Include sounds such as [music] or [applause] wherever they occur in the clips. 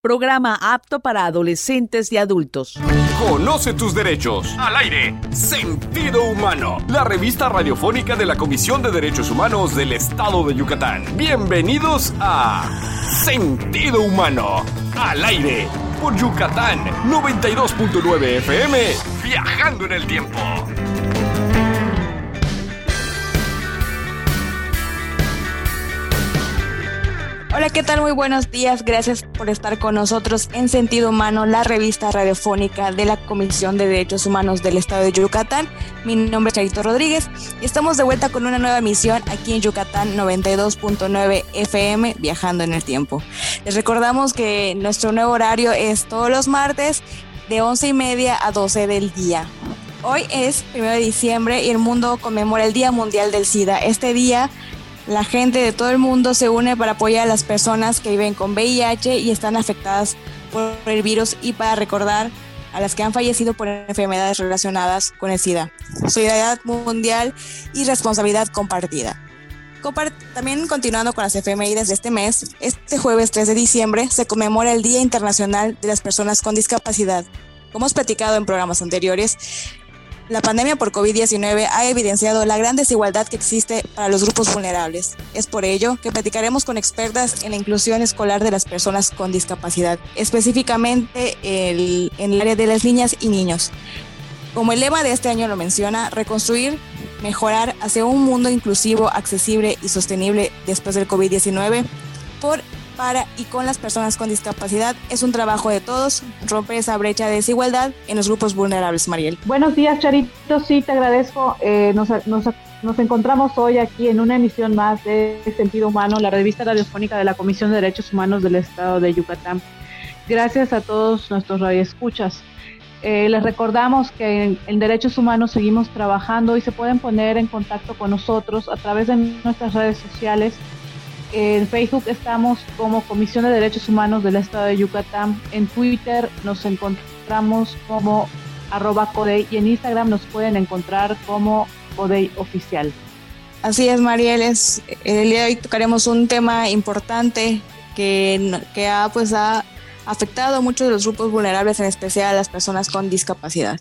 programa apto para adolescentes y adultos. Conoce tus derechos. Al aire. Sentido Humano. La revista radiofónica de la Comisión de Derechos Humanos del Estado de Yucatán. Bienvenidos a Sentido Humano. Al aire. Por Yucatán 92.9 FM. Viajando en el tiempo. Hola, ¿qué tal? Muy buenos días. Gracias por estar con nosotros en Sentido Humano, la revista radiofónica de la Comisión de Derechos Humanos del Estado de Yucatán. Mi nombre es Charito Rodríguez y estamos de vuelta con una nueva emisión aquí en Yucatán 92.9 FM, viajando en el tiempo. Les recordamos que nuestro nuevo horario es todos los martes de 11 y media a 12 del día. Hoy es 1 de diciembre y el mundo conmemora el Día Mundial del SIDA. Este día la gente de todo el mundo se une para apoyar a las personas que viven con VIH y están afectadas por el virus y para recordar a las que han fallecido por enfermedades relacionadas con el SIDA. Solidaridad mundial y responsabilidad compartida. También continuando con las efemérides de este mes, este jueves 3 de diciembre se conmemora el Día Internacional de las Personas con Discapacidad. Como hemos platicado en programas anteriores, la pandemia por COVID-19 ha evidenciado la gran desigualdad que existe para los grupos vulnerables. Es por ello que platicaremos con expertas en la inclusión escolar de las personas con discapacidad, específicamente en el área de las niñas y niños. Como el lema de este año lo menciona, reconstruir, mejorar hacia un mundo inclusivo, accesible y sostenible después del COVID-19 por para y con las personas con discapacidad es un trabajo de todos, romper esa brecha de desigualdad en los grupos vulnerables, Mariel. Buenos días, Charito, sí, te agradezco. Eh, nos, nos, encontramos hoy aquí en una emisión más de Sentido Humano, la revista radiofónica de la Comisión de Derechos Humanos del Estado de Yucatán. Gracias a todos nuestros radioescuchas. Eh, les recordamos que en, en, Derechos Humanos seguimos trabajando y se pueden poner en contacto con nosotros a través de nuestras redes sociales en Facebook estamos como Comisión de Derechos Humanos del Estado de Yucatán. En Twitter nos encontramos como arroba Codey y en Instagram nos pueden encontrar como Codey Oficial. Así es, Mariel. Es, el día de hoy tocaremos un tema importante que, que ha, pues, ha afectado a muchos de los grupos vulnerables, en especial a las personas con discapacidad.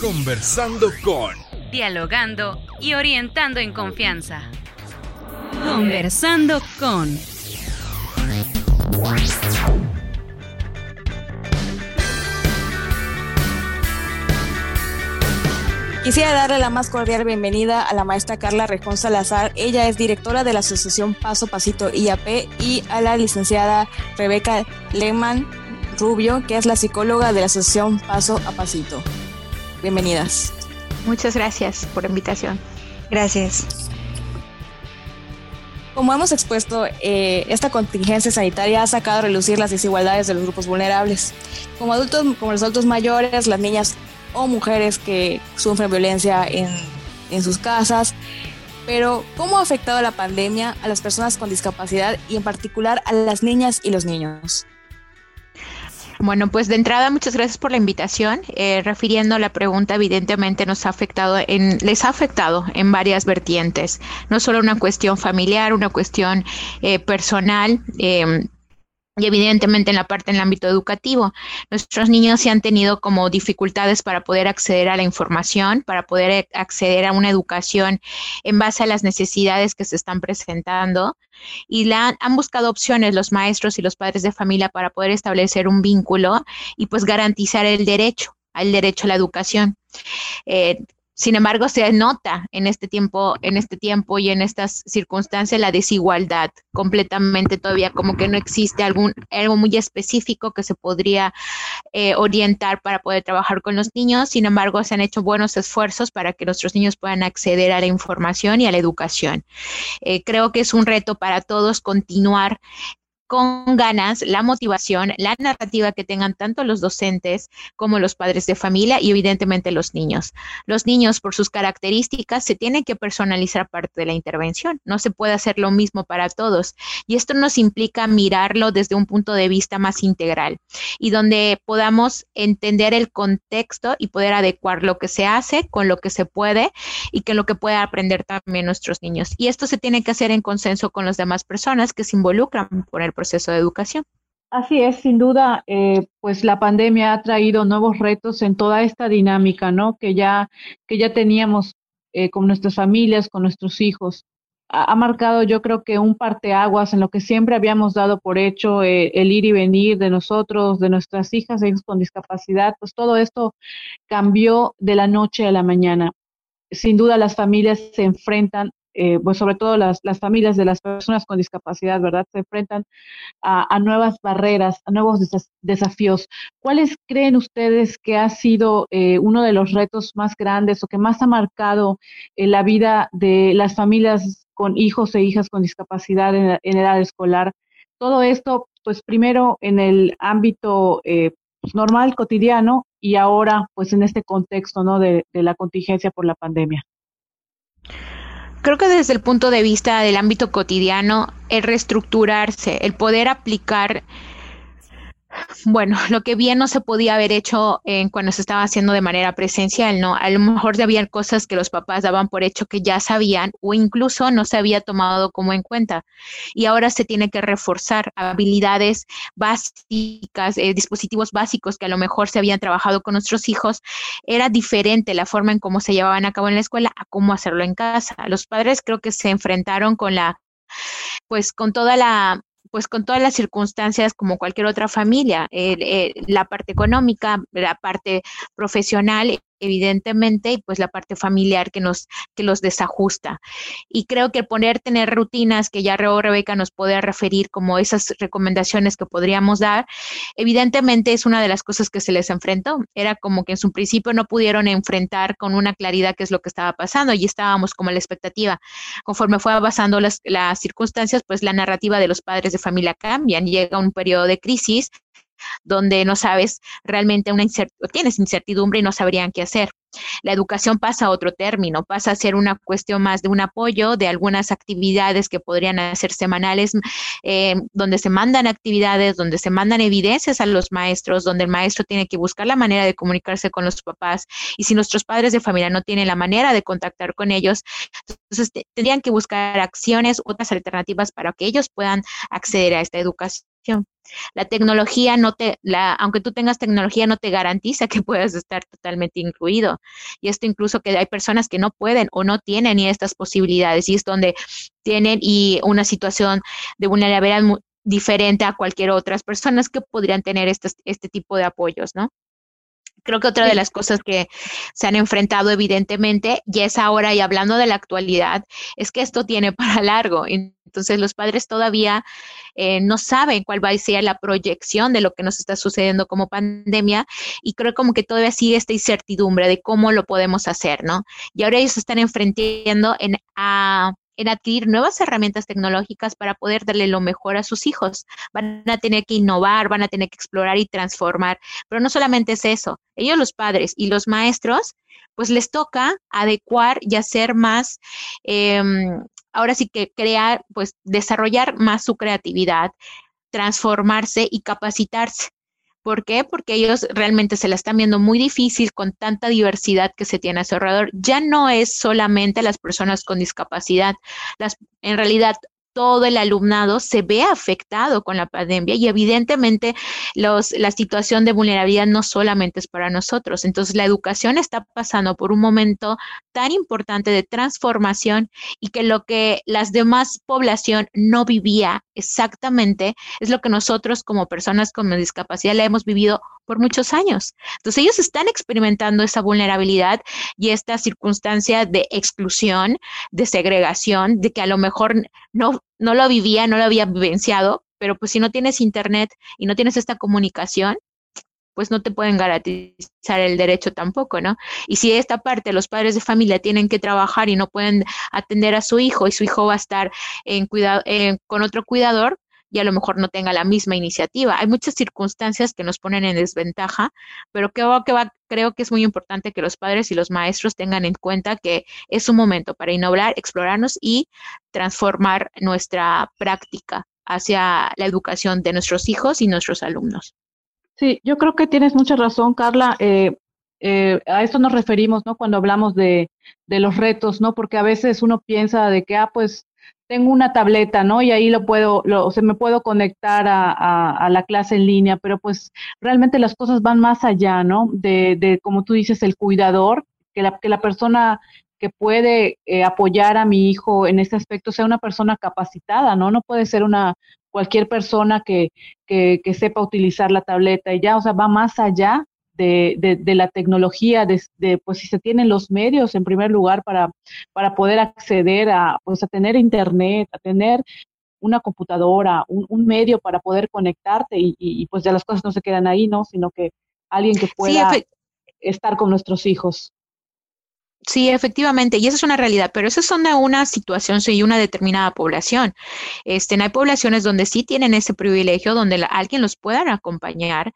Conversando con dialogando y orientando en confianza. Conversando con... Quisiera darle la más cordial bienvenida a la maestra Carla Rejón Salazar. Ella es directora de la Asociación Paso Pasito IAP y a la licenciada Rebeca Lehmann Rubio, que es la psicóloga de la Asociación Paso a Pasito. Bienvenidas. Muchas gracias por la invitación. Gracias. Como hemos expuesto, eh, esta contingencia sanitaria ha sacado a relucir las desigualdades de los grupos vulnerables. Como adultos, como los adultos mayores, las niñas o mujeres que sufren violencia en, en sus casas. Pero, ¿cómo ha afectado la pandemia a las personas con discapacidad y en particular a las niñas y los niños? Bueno, pues de entrada, muchas gracias por la invitación. Eh, refiriendo a la pregunta, evidentemente nos ha afectado, en, les ha afectado en varias vertientes, no solo una cuestión familiar, una cuestión eh, personal. Eh, y evidentemente en la parte en el ámbito educativo. Nuestros niños se han tenido como dificultades para poder acceder a la información, para poder acceder a una educación en base a las necesidades que se están presentando y han buscado opciones los maestros y los padres de familia para poder establecer un vínculo y pues garantizar el derecho al derecho a la educación. Eh, sin embargo, se nota en este tiempo, en este tiempo y en estas circunstancias la desigualdad completamente todavía, como que no existe algún algo muy específico que se podría eh, orientar para poder trabajar con los niños. Sin embargo, se han hecho buenos esfuerzos para que nuestros niños puedan acceder a la información y a la educación. Eh, creo que es un reto para todos continuar con ganas la motivación, la narrativa que tengan tanto los docentes como los padres de familia y evidentemente los niños. Los niños, por sus características, se tienen que personalizar parte de la intervención. No se puede hacer lo mismo para todos. Y esto nos implica mirarlo desde un punto de vista más integral y donde podamos entender el contexto y poder adecuar lo que se hace con lo que se puede y que lo que pueda aprender también nuestros niños. Y esto se tiene que hacer en consenso con las demás personas que se involucran por el proceso de educación. Así es, sin duda, eh, pues la pandemia ha traído nuevos retos en toda esta dinámica, ¿no? Que ya, que ya teníamos eh, con nuestras familias, con nuestros hijos. Ha, marcado, yo creo que un parteaguas en lo que siempre habíamos dado por hecho, eh, el ir y venir de nosotros, de nuestras hijas e hijos con discapacidad, pues todo esto cambió de la noche a la mañana. Sin duda, las familias se enfrentan eh, pues sobre todo las, las, familias de las personas con discapacidad, ¿verdad? Se enfrentan a, nuevas barreras, a nuevos desafíos. ¿Cuáles creen ustedes que ha sido eh, uno de los retos más grandes o que más ha marcado eh, la vida de las familias con hijos e hijas con discapacidad en, edad escolar? Todo esto, pues primero en el ámbito pues, normal, cotidiano, y ahora pues en este contexto, ¿no? de la contingencia por la pandemia. Creo que desde el punto de vista del ámbito cotidiano, el reestructurarse, el poder aplicar bueno, [laughs] lo que bien no se podía haber hecho en cuando se estaba haciendo de manera presencial, ¿no? A lo mejor había cosas que los papás daban por hecho que ya sabían o incluso no se había tomado como en cuenta. Y ahora se tiene que reforzar habilidades básicas, eh, dispositivos básicos que a lo mejor se habían trabajado con nuestros hijos. Era diferente la forma en cómo se llevaban a cabo en la escuela a cómo hacerlo en casa. Los padres creo que se enfrentaron con la pues con toda la pues con todas las circunstancias como cualquier otra familia, eh, la parte económica, la parte profesional evidentemente, y pues la parte familiar que nos, que los desajusta. Y creo que poner, tener rutinas que ya Rebeca nos puede referir como esas recomendaciones que podríamos dar, evidentemente es una de las cosas que se les enfrentó. Era como que en su principio no pudieron enfrentar con una claridad qué es lo que estaba pasando y estábamos como a la expectativa. Conforme fue avanzando las, las circunstancias, pues la narrativa de los padres de familia cambian, llega un periodo de crisis donde no sabes realmente una tienes incertidumbre y no sabrían qué hacer. La educación pasa a otro término, pasa a ser una cuestión más de un apoyo de algunas actividades que podrían ser semanales, eh, donde se mandan actividades, donde se mandan evidencias a los maestros, donde el maestro tiene que buscar la manera de comunicarse con los papás. Y si nuestros padres de familia no tienen la manera de contactar con ellos, entonces tendrían que buscar acciones, otras alternativas para que ellos puedan acceder a esta educación. La tecnología no te, la, aunque tú tengas tecnología, no te garantiza que puedas estar totalmente incluido. Y esto incluso que hay personas que no pueden o no tienen ni estas posibilidades y es donde tienen y una situación de vulnerabilidad diferente a cualquier otras personas que podrían tener este tipo de apoyos, ¿no? Creo que otra de las cosas que se han enfrentado evidentemente, y es ahora y hablando de la actualidad, es que esto tiene [laughs] para largo. Entonces los padres todavía eh, no saben cuál va a ser la proyección de lo que nos está sucediendo como pandemia y creo como que todavía sigue esta incertidumbre de cómo lo podemos hacer, ¿no? Y ahora ellos están enfrentando en, a, en adquirir nuevas herramientas tecnológicas para poder darle lo mejor a sus hijos. Van a tener que innovar, van a tener que explorar y transformar, pero no solamente es eso, ellos los padres y los maestros pues les toca adecuar y hacer más em, ahora sí que crear, pues desarrollar más su creatividad, transformarse y capacitarse. ¿Por qué? Porque ellos realmente se la están viendo muy difícil con tanta diversidad que se tiene a su alrededor. Ya no es solamente las personas con discapacidad, las, en realidad todo el alumnado se ve afectado con la pandemia y evidentemente los, la situación de vulnerabilidad no solamente es para nosotros. Entonces la educación está pasando por un momento tan importante de transformación y que lo que las demás población no vivía exactamente es lo que nosotros como personas con discapacidad le hemos vivido por muchos años. Entonces ellos están experimentando esa vulnerabilidad y esta circunstancia de exclusión, de segregación, de que a lo mejor no, no lo vivía, no lo había vivenciado, pero pues si no tienes internet y no tienes esta comunicación, pues no te pueden garantizar el derecho tampoco, ¿no? Y si esta parte los padres de familia tienen que trabajar y no pueden atender a su hijo y su hijo va a estar en cuidado, con otro cuidador, y a lo mejor no tenga la misma iniciativa. Hay muchas circunstancias que nos ponen en desventaja, pero creo que, va, creo que es muy importante que los padres y los maestros tengan en cuenta que es un momento para innovar, explorarnos y transformar nuestra práctica hacia la educación de nuestros hijos y nuestros alumnos. Sí, yo creo que tienes mucha razón, Carla. Eh, eh, a esto nos referimos, ¿no? Cuando hablamos de, de, los retos, ¿no? Porque a veces uno piensa de que, ah, pues tengo una tableta, ¿no? Y ahí lo puedo, lo, o sea, me puedo conectar a, a, la clase en línea, pero pues realmente las cosas van más allá, ¿no? De, de como tú dices, el cuidador, que la, que la persona que puede eh, apoyar a mi hijo en este aspecto sea una persona capacitada, ¿no? No puede ser una cualquier persona que, que, que sepa utilizar la tableta y ya, o sea, va más allá de, de, la tecnología, de, pues si se tienen los medios en primer lugar para, para poder acceder a, pues a tener internet, a tener una computadora, un, un medio para poder conectarte y, y, pues ya las cosas no se quedan ahí, ¿no? Sino que alguien que pueda estar con nuestros hijos. Sí, efectivamente, y esa es una realidad, pero eso es una, una situación y una determinada población. Este, hay poblaciones donde sí tienen ese privilegio, donde alguien los pueda acompañar.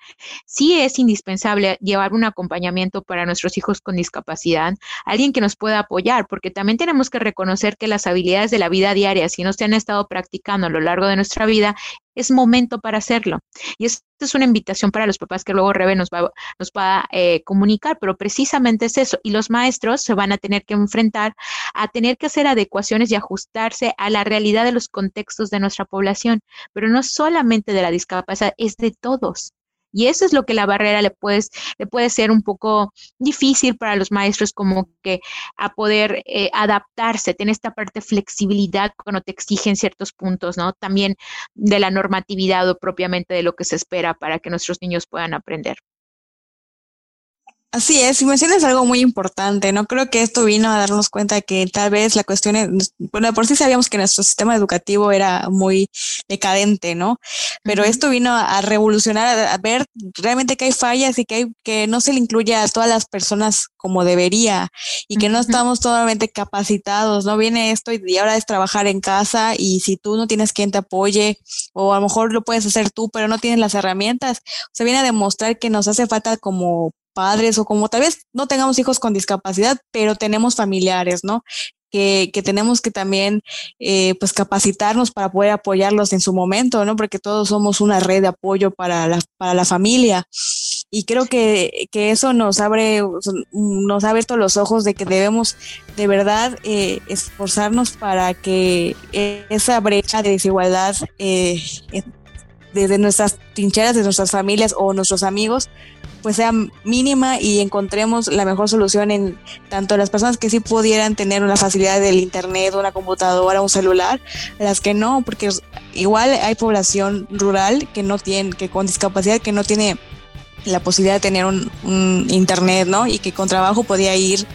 Sí es indispensable llevar un acompañamiento para nuestros hijos con discapacidad, alguien que nos pueda apoyar, porque también tenemos que reconocer que las habilidades de la vida diaria, si no se han estado practicando a lo largo de nuestra vida, es momento para hacerlo. Y esta es una invitación para los papás que luego Rebe nos va, nos va a eh, comunicar, pero precisamente es eso. Y los maestros se van a tener que enfrentar a tener que hacer adecuaciones y ajustarse a la realidad de los contextos de nuestra población, pero no solamente de la discapacidad, es de todos. Y eso es lo que la barrera le, puedes, le puede ser un poco difícil para los maestros, como que a poder eh, adaptarse, tener esta parte de flexibilidad cuando te exigen ciertos puntos, ¿no? También de la normatividad o propiamente de lo que se espera para que nuestros niños puedan aprender. Así es, y mencionas algo muy importante, ¿no? Creo que esto vino a darnos cuenta que tal vez la cuestión es, bueno, por sí sabíamos que nuestro sistema educativo era muy decadente, ¿no? Pero esto vino a, revolucionar, a, ver realmente que hay fallas y que hay, que no se le incluye a todas las personas como debería y que no estamos totalmente capacitados, ¿no? Viene esto y, ahora es trabajar en casa y si tú no tienes quien te apoye o a lo mejor lo puedes hacer tú, pero no tienes las herramientas, se viene a demostrar que nos hace falta como padres o como tal vez no tengamos hijos con discapacidad, pero tenemos familiares, ¿no? Que, que tenemos que también eh, pues capacitarnos para poder apoyarlos en su momento, ¿no? Porque todos somos una red de apoyo para la, para la familia. Y creo que, que eso nos abre, nos ha abierto los ojos de que debemos de verdad eh, esforzarnos para que esa brecha de desigualdad eh, desde nuestras trincheras, de nuestras familias o nuestros amigos, pues sea mínima y encontremos la mejor solución en tanto las personas que sí pudieran tener una facilidad del internet, una computadora, un celular, las que no, porque igual hay población rural que no tiene, que con discapacidad que no tiene la posibilidad de tener un, un internet, ¿no? Y que con trabajo podía ir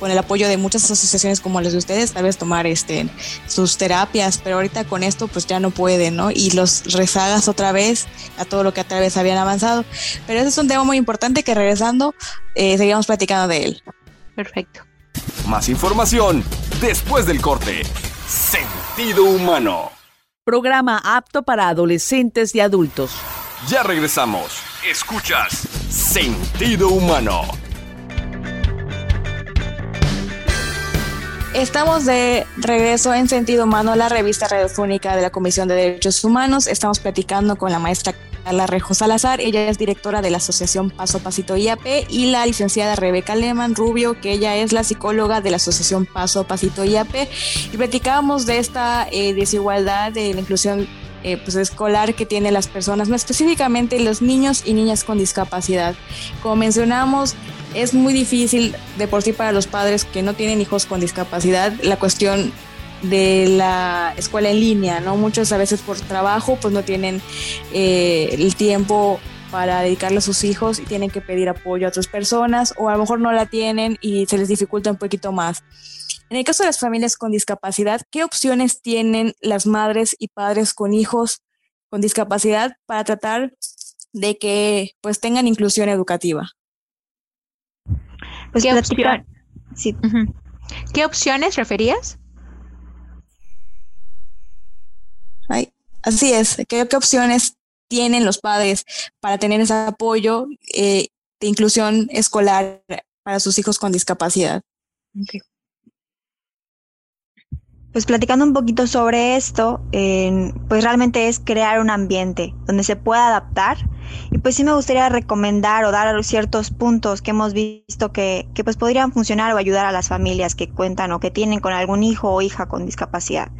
con el apoyo de muchas asociaciones como las de ustedes, tal vez tomar este, sus terapias, pero ahorita con esto pues ya no pueden, ¿no? Y los rezagas otra vez a todo lo que tal vez habían avanzado. Pero ese es un tema muy importante que regresando eh, seguimos platicando de él. Perfecto. Más información después del corte. Sentido humano. Programa apto para adolescentes y adultos. Ya regresamos. Escuchas Sentido humano Estamos de regreso en Sentido Humano, la revista radiofónica de la Comisión de Derechos Humanos. Estamos platicando con la maestra Carla Rejo Salazar. Ella es directora de la Asociación Paso Pasito IAP y la licenciada Rebeca Leman Rubio, que ella es la psicóloga de la Asociación Paso Pasito IAP. Y platicábamos de esta eh, desigualdad de la inclusión eh, pues, escolar que tienen las personas, más específicamente los niños y niñas con discapacidad. Como mencionamos, es muy difícil de por sí para los padres que no tienen hijos con discapacidad la cuestión de la escuela en línea, ¿no? Muchos a veces por trabajo pues no tienen eh, el tiempo para dedicarle a sus hijos y tienen que pedir apoyo a otras personas o a lo mejor no la tienen y se les dificulta un poquito más. En el caso de las familias con discapacidad, ¿qué opciones tienen las madres y padres con hijos con discapacidad para tratar de que pues tengan inclusión educativa? Pues ¿Qué, opciones referías? Así es, ¿qué, qué opciones tienen los padres para tener ese apoyo eh, de inclusión escolar para sus hijos con discapacidad? Pues platicando un poquito sobre esto, pues realmente es crear un ambiente donde se pueda adaptar y pues sí me gustaría recomendar o dar ciertos puntos que hemos visto que, pues podrían funcionar o ayudar a las familias que cuentan o que tienen con algún hijo o hija con discapacidad.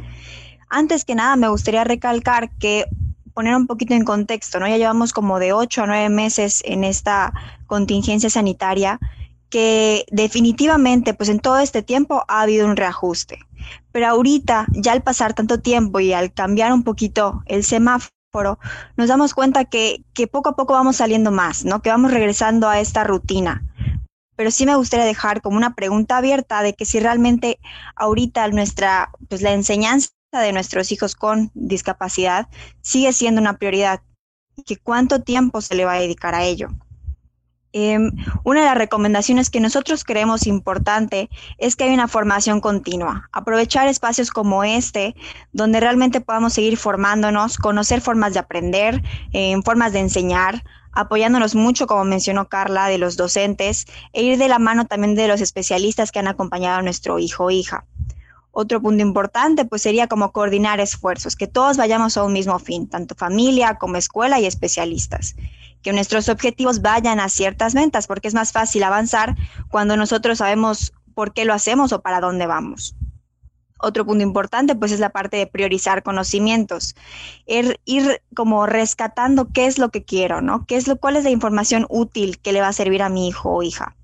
Antes que nada me gustaría recalcar que poner un poquito en contexto, ¿no? Ya llevamos como de 8 a 9 meses en esta contingencia sanitaria que definitivamente pues en todo este tiempo ha habido un reajuste. Pero ahorita, ya al pasar tanto tiempo y al cambiar un poquito el semáforo, nos damos cuenta que, que poco a poco vamos saliendo más, ¿no? Que vamos regresando a esta rutina. Pero sí me gustaría dejar como una pregunta abierta de que si realmente ahorita nuestra, pues la enseñanza de nuestros hijos con discapacidad sigue siendo una prioridad y cuánto tiempo se le va a dedicar a ello. Em, una de las recomendaciones que nosotros creemos importante es que hay una formación continua. Aprovechar espacios como este, donde realmente podamos seguir formándonos, conocer formas de aprender, em, formas de enseñar, apoyándonos mucho, como mencionó Carla, de los docentes e ir de la mano también de los especialistas que han acompañado a nuestro hijo o hija. Otro punto importante pues sería como coordinar esfuerzos, que todos vayamos a un mismo fin, tanto familia como escuela y especialistas que nuestros objetivos vayan a ciertas ventas, porque es más fácil avanzar cuando nosotros sabemos por qué lo hacemos o para dónde vamos. Otro punto importante, pues, es la parte de priorizar conocimientos, ir, ir, como rescatando qué es lo que quiero, ¿no? ¿Qué es lo, ¿Cuál es la información útil que le va a servir a mi hijo o hija?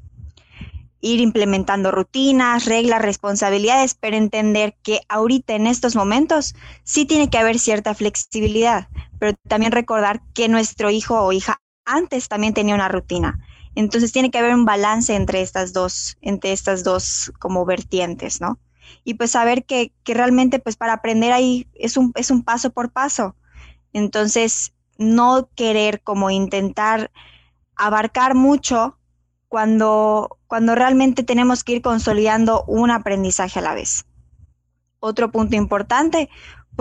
Ir implementando rutinas, reglas, responsabilidades, pero entender que ahorita en estos momentos sí tiene que haber cierta flexibilidad, pero también recordar que nuestro hijo o hija antes también tenía una rutina. Entonces tiene que haber un balance entre estas dos, entre estas dos como vertientes, ¿no? Y pues saber que, que realmente pues para aprender ahí es un, es un paso por paso. Entonces, no querer como intentar abarcar mucho cuando, cuando realmente tenemos que ir consolidando un aprendizaje a la vez. Otro punto importante,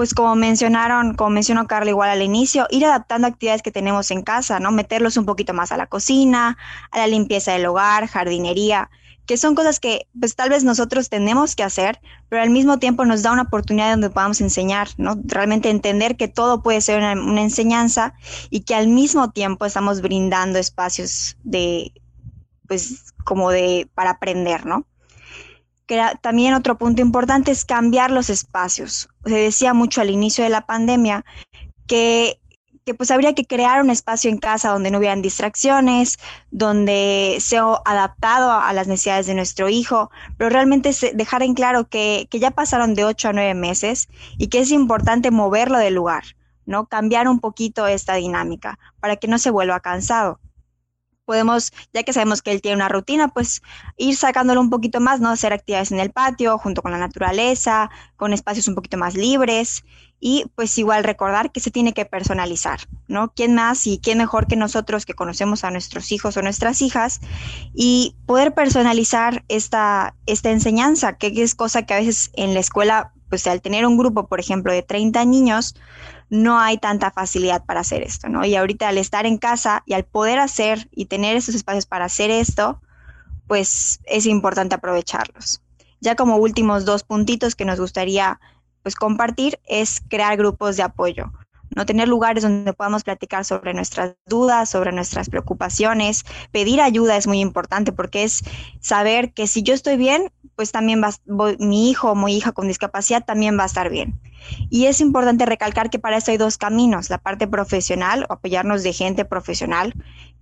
pues como mencionaron, como mencionó Carla igual al inicio, ir adaptando actividades que tenemos en casa, ¿no? Meterlos un poquito más a la cocina, a la limpieza del hogar, jardinería, que son cosas que pues tal vez nosotros tenemos que hacer, pero al mismo tiempo nos da una oportunidad donde podamos enseñar, ¿no? Realmente entender que todo puede ser una, una enseñanza y que al mismo tiempo estamos brindando espacios de, pues como de, para aprender, ¿no? También otro punto importante es cambiar los espacios. Se decía mucho al inicio de la pandemia que, que pues habría que crear un espacio en casa donde no hubieran distracciones, donde sea adaptado a las necesidades de nuestro hijo, pero realmente dejar en claro que, que ya pasaron de 8 a 9 meses y que es importante moverlo del lugar, ¿no? Cambiar un poquito esta dinámica para que no se vuelva cansado podemos, ya que sabemos que él tiene una rutina, pues ir sacándolo un poquito más, ¿no? Hacer actividades en el patio, junto con la naturaleza, con espacios un poquito más libres y pues igual recordar que se tiene que personalizar, ¿no? ¿Quién más y quién mejor que nosotros que conocemos a nuestros hijos o nuestras hijas y poder personalizar esta, esta enseñanza, que es cosa que a veces en la escuela, pues al tener un grupo, por ejemplo, de 30 niños, no hay tanta facilidad para hacer esto, ¿no? Y ahorita al estar en casa y al poder hacer y tener esos espacios para hacer esto, pues es importante aprovecharlos. Ya como últimos dos puntitos que nos gustaría pues compartir es crear grupos de apoyo. No tener lugares donde podamos platicar sobre nuestras dudas, sobre nuestras preocupaciones. Pedir ayuda es muy importante porque es saber que si yo estoy bien, pues también va, mi hijo o mi hija con discapacidad también va a estar bien. Y es importante recalcar que para eso hay dos caminos, la parte profesional, o apoyarnos de gente profesional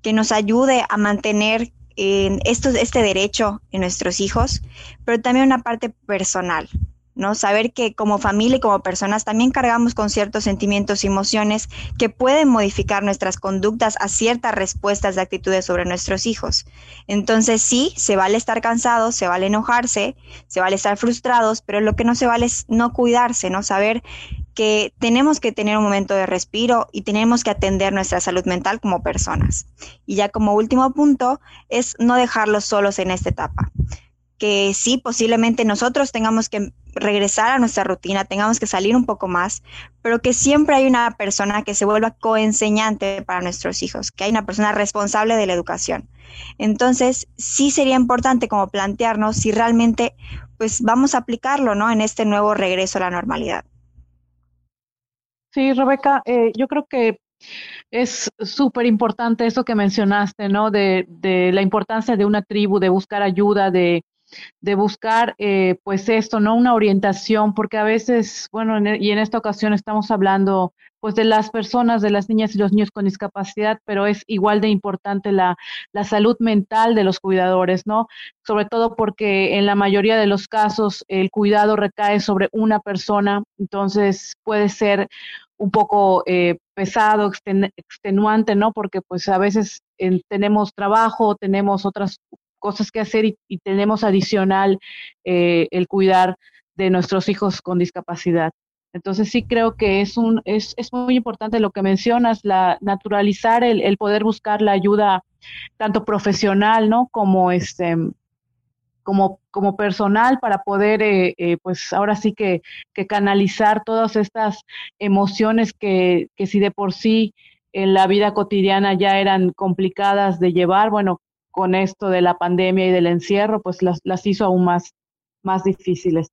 que nos ayude a mantener esto, este derecho en nuestros hijos, pero también una parte personal, ¿no? Saber que como familia y como personas también cargamos con ciertos sentimientos y emociones que pueden modificar nuestras conductas a ciertas respuestas de actitudes sobre nuestros hijos. Entonces sí, se vale estar cansados, se vale enojarse, se vale estar frustrados, pero lo que no se vale es no cuidarse, ¿no? Saber que tenemos que tener un momento de respiro y tenemos que atender nuestra salud mental como personas. Y ya como último punto es no dejarlos solos en esta etapa que sí, posiblemente nosotros tengamos que regresar a nuestra rutina, tengamos que salir un poco más, pero que siempre hay una persona que se vuelva coenseñante para nuestros hijos, que hay una persona responsable de la educación. Entonces, sí sería importante como plantearnos si realmente pues vamos a aplicarlo, ¿no? En este nuevo regreso a la normalidad. Sí, Rebeca, eh, yo creo que es súper importante eso que mencionaste, ¿no? De, de, la importancia de una tribu, de buscar ayuda, de, de buscar, eh, pues esto, ¿no? Una orientación, porque a veces, bueno, e, y en esta ocasión estamos hablando, pues, de las personas, de las niñas y los niños con discapacidad, pero es igual de importante la, la salud mental de los cuidadores, ¿no? Sobre todo porque en la mayoría de los casos el cuidado recae sobre una persona, entonces puede ser un poco eh, pesado, extenuante, ¿no? Porque pues a veces tenemos trabajo, tenemos otras cosas que hacer y, tenemos adicional eh, el cuidar de nuestros hijos con discapacidad. Entonces sí creo que es un es, es muy importante lo que mencionas, la naturalizar el, poder buscar la ayuda tanto profesional, ¿no? Como este como, como personal para poder, eh, eh, pues ahora sí que, canalizar todas estas emociones que, que si de por sí en la vida cotidiana ya eran complicadas de llevar, bueno, con esto de la pandemia y del encierro, pues las, las hizo aún más, más difíciles.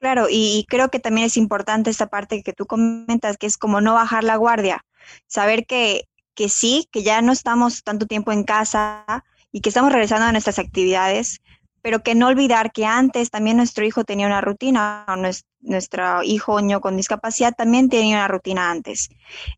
Claro, y creo que también es importante esta parte que tú comentas, que es como no bajar la guardia, saber que, que sí, que ya no estamos tanto tiempo en casa y que estamos regresando a nuestras actividades, pero que no olvidar que antes también nuestro hijo tenía una rutina, nuestro hijo niño con discapacidad también tenía una rutina antes.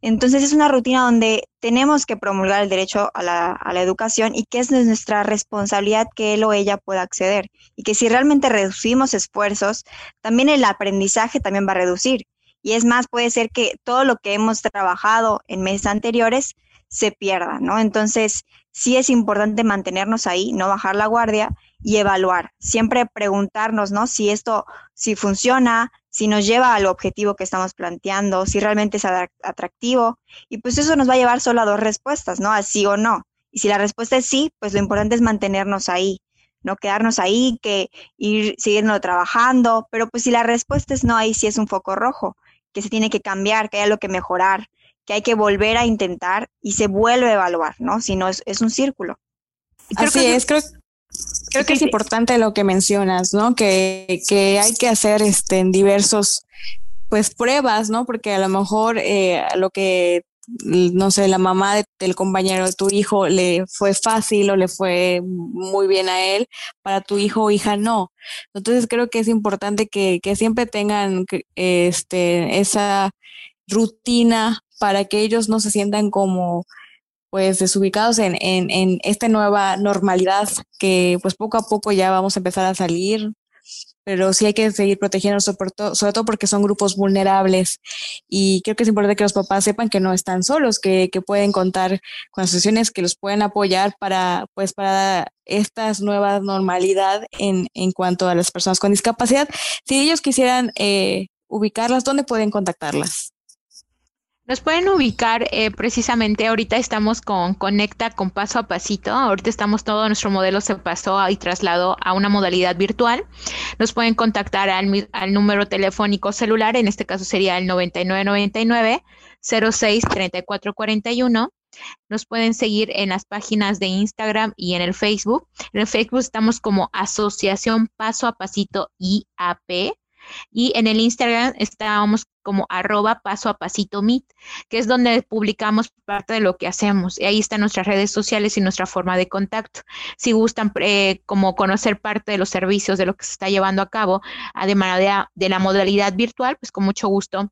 Entonces es una rutina donde tenemos que promulgar el derecho a la, a la educación y que es nuestra responsabilidad que él o ella pueda acceder. Y que si realmente reducimos esfuerzos, también el aprendizaje también va a reducir. Y es más, puede ser que todo lo que hemos trabajado en meses anteriores se pierda, ¿no? Entonces, sí es importante mantenernos ahí, no bajar la guardia y evaluar. Siempre preguntarnos, ¿no? Si esto, si funciona, si nos lleva al objetivo que estamos planteando, si realmente es atractivo. Y pues eso nos va a llevar solo a dos respuestas, ¿no? A sí o no. Y si la respuesta es sí, pues lo importante es mantenernos ahí, no quedarnos ahí, que ir siguiendo trabajando. Pero pues si la respuesta es no, ahí sí es un foco rojo, que se tiene que cambiar, que hay algo que mejorar, que hay que volver a intentar y se vuelve a evaluar, ¿no? Si no, es, es un círculo. Así es, creo, Creo que es importante lo que mencionas, ¿no? Que, que hay que hacer este, en diversos, pues, pruebas, ¿no? Porque a lo mejor eh, lo que, no sé, la mamá del compañero de tu hijo le fue fácil o le fue muy bien a él, para tu hijo o hija no. Entonces creo que es importante que, que siempre tengan este, esa rutina para que ellos no se sientan como pues desubicados en, en, en esta nueva normalidad que pues poco a poco ya vamos a empezar a salir, pero sí hay que seguir todo, sobre todo porque son grupos vulnerables y creo que es importante que los papás sepan que no están solos, que, que pueden contar con asociaciones que los pueden apoyar para pues para esta nueva normalidad en, en cuanto a las personas con discapacidad. Si ellos quisieran eh, ubicarlas, ¿dónde pueden contactarlas? Nos pueden ubicar eh, precisamente, ahorita estamos con Conecta con paso a pasito, ahorita estamos todo nuestro modelo se pasó y trasladó a una modalidad virtual. Nos pueden contactar al, al número telefónico celular, en este caso sería el 9999 06 3441. Nos pueden seguir en las páginas de Instagram y en el Facebook. En el Facebook estamos como Asociación Paso a Pasito IAP. Y en el Instagram estábamos como arroba paso a pasito meet, que es donde publicamos parte de lo que hacemos. Y ahí están nuestras redes sociales y nuestra forma de contacto. Si gustan eh, como conocer parte de los servicios de lo que se está llevando a cabo, además de, la modalidad virtual, pues con mucho gusto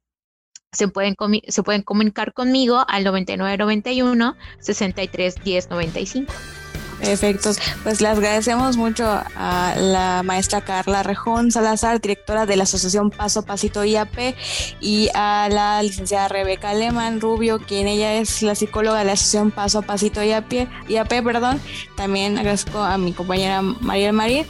se pueden, se pueden comunicar conmigo al 9991 63 10 95. Perfecto. Pues le agradecemos mucho a la maestra Carla Rejón Salazar, directora de la Asociación Paso Pasito IAP, y a la licenciada Rebeca Lehmann Rubio, quien ella es la psicóloga de la Asociación Paso Pasito IAP, IAP perdón. También agradezco a mi compañera Mariel María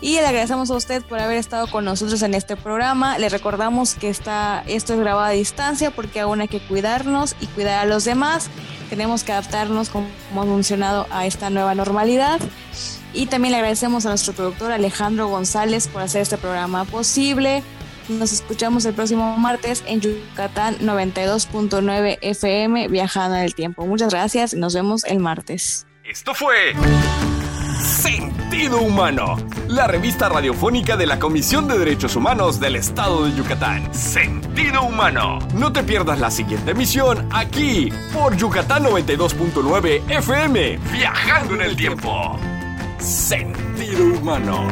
y le agradecemos a usted por haber estado con nosotros en este programa. Le recordamos que está, esto es grabado a distancia porque aún hay que cuidarnos y cuidar a los demás. Tenemos que adaptarnos, como hemos mencionado, a esta nueva norma Y también le agradecemos a nuestro productor Alejandro González por hacer este programa posible. Nos escuchamos el próximo martes en Yucatán 92.9 FM Viajando en el Tiempo. Muchas gracias y nos vemos el martes. Esto fue Sentido Humano, la revista radiofónica de la Comisión de Derechos Humanos del Estado de Yucatán. Sentido Humano. No te pierdas la siguiente emisión aquí por Yucatán 92.9 FM Viajando en el Tiempo. Sentido Humano.